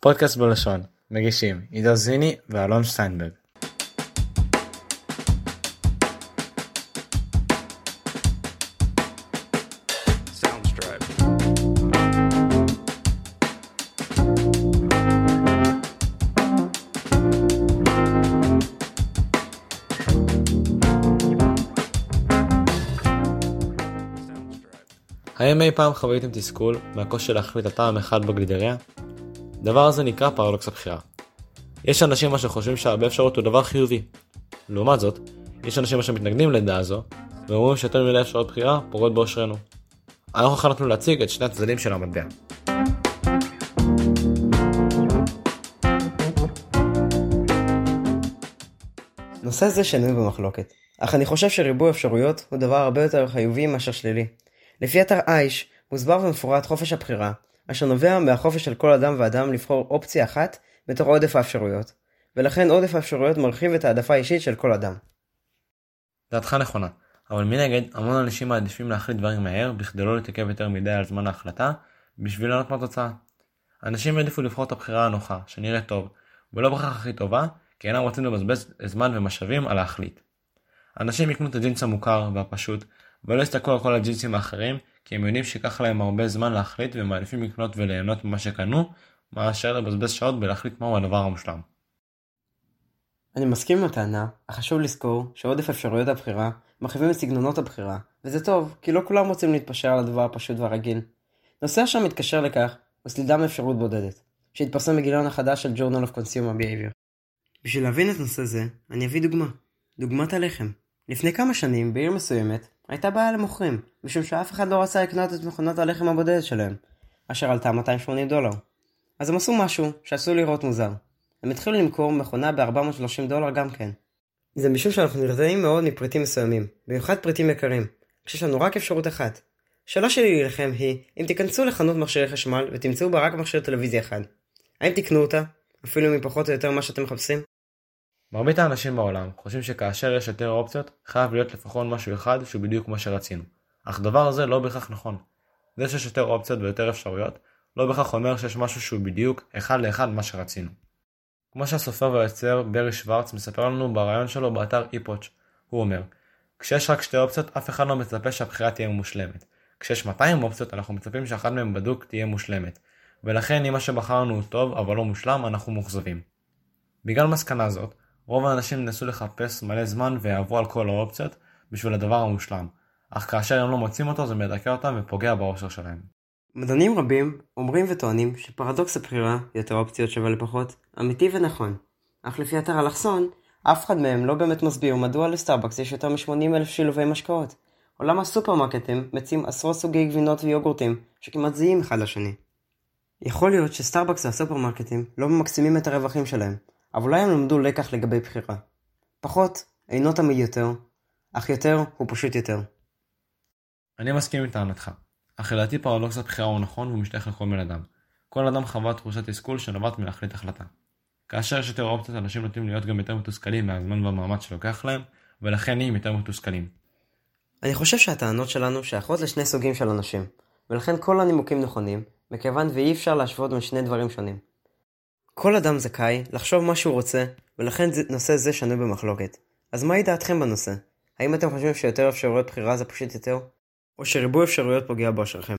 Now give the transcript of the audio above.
פודקאסט בלשון מגישים עידו זיני ואלון שטיינברג. האם אי פעם חוויתם תסכול מהקושי להחליט על טעם אחד בגלידריה? דבר הזה נקרא פרדוקס הבחירה. יש אנשים אשר חושבים שהרבה אפשרות הוא דבר חיובי. לעומת זאת, יש אנשים אשר מתנגדים לדעה זו, ואומרים שיותר מדי אפשרויות בחירה פוגעות באושרנו. אנחנו החלטנו להציג את שני הצדדים של המטבע. נושא זה שנוי במחלוקת, אך אני חושב שריבוי אפשרויות הוא דבר הרבה יותר חיובי מאשר שלילי. לפי אתר אייש, מוסבר במפורט חופש הבחירה, אשר נובע מהחופש של כל אדם ואדם לבחור אופציה אחת בתוך עודף האפשרויות, ולכן עודף האפשרויות מרחיב את העדפה האישית של כל אדם. דעתך נכונה, אבל מנגד, המון אנשים מעדיפים להחליט דברים מהר בכדי לא להתעכב יותר מדי על זמן ההחלטה, בשביל לענות מהתוצאה. אנשים העדיפו לבחור את הבחירה הנוחה, שנראית טוב, ולא בהכרח הכי טובה, כי אינם רוצים לבזבז זמן ומשאבים על להחליט. אנשים יקנו את הג'ינס המוכר והפשוט, ולא יסתכלו על כל הג'ינסים האחרים, כי הם יודעים שייקח להם הרבה זמן להחליט ומעדיפים לקנות וליהנות ממה שקנו, מאשר לבזבז שעות בלהחליט מהו הדבר המושלם. אני מסכים עם הטענה, אך חשוב לזכור שעודף אפשרויות הבחירה מרחיבים את סגנונות הבחירה, וזה טוב, כי לא כולם רוצים להתפשר על הדבר הפשוט והרגיל. נושא אשר מתקשר לכך הוא סלידה מאפשרות בודדת, שהתפרסם בגיליון החדש של Journal of Consumer Behavior. בשביל להבין את נושא זה, אני אביא דוגמה. דוגמת הלחם. לפני כמה שנים, בעיר מסוימת, הייתה בעיה למוכרים, משום שאף אחד לא רצה לקנות את מכונת הלחם הבודדת שלהם, אשר עלתה 280 דולר. אז הם עשו משהו שעשוי לראות מוזר. הם התחילו למכור מכונה ב-430 דולר גם כן. זה משום שאנחנו נרתעים מאוד מפריטים מסוימים, במיוחד פריטים יקרים, כשיש לנו רק אפשרות אחת. השאלה שלי לכם היא, אם תיכנסו לחנות מכשירי חשמל ותמצאו בה רק מכשיר טלוויזיה אחד, האם תקנו אותה, אפילו מפחות או יותר מה שאתם מחפשים? מרבית האנשים בעולם חושבים שכאשר יש יותר אופציות, חייב להיות לפחות משהו אחד שהוא בדיוק מה שרצינו. אך דבר זה לא בהכרח נכון. זה שיש יותר אופציות ויותר אפשרויות, לא בהכרח אומר שיש משהו שהוא בדיוק אחד לאחד מה שרצינו. כמו שהסופר והיוצר ברי שוורץ מספר לנו בריאיון שלו באתר איפוץ', הוא אומר כשיש רק שתי אופציות אף אחד לא מצפה שהבחירה תהיה מושלמת. כשיש 200 אופציות אנחנו מצפים שאחת מהן בדוק תהיה מושלמת. ולכן אם מה שבחרנו הוא טוב אבל לא מושלם אנחנו מאוכזבים. בגלל מסקנה זאת, רוב האנשים ניסו לחפש מלא זמן ויעברו על כל האופציות בשביל הדבר המושלם, אך כאשר הם לא מוצאים אותו זה מדכא אותם ופוגע באושר שלהם. מדענים רבים אומרים וטוענים שפרדוקס הבחירה, יותר אופציות שווה לפחות, אמיתי ונכון. אך לפי אתר אלכסון, אף אחד מהם לא באמת מסביר מדוע לסטארבקס יש יותר מ-80 אלף שילובי משקאות. עולם הסופרמרקטים מציעים עשרות סוגי גבינות ויוגורטים שכמעט זהים אחד לשני. יכול להיות שסטארבקס והסופרמרקטים לא ממקסימים את הרווחים שלהם, אבל אולי הם למדו לקח לגבי בחירה. פחות אינו תמיד יותר, אך יותר הוא פשוט יותר. אני מסכים עם טענתך, אך לדעתי פרדוקס הבחירה הוא נכון והוא משתייך לכל בן אדם. כל אדם חווה תחושת תסכול שנובעת מלהחליט החלטה. כאשר יש יותר אופציות אנשים נוטים להיות גם יותר מתוסכלים מהזמן והמאמץ שלוקח להם, ולכן נהיים יותר מתוסכלים. אני חושב שהטענות שלנו שייכות לשני סוגים של אנשים, ולכן כל הנימוקים נכונים, מכיוון ואי אפשר להשוות בין שני דברים שונים. כל אדם זכאי לחשוב מה שהוא רוצה, ולכן נושא זה שנוי במחלוקת. אז מהי דעתכם בנושא? האם אתם חושבים שיותר אפשרויות בחירה זה פשוט יותר? או שריבוי אפשרויות פוגע באשרכם?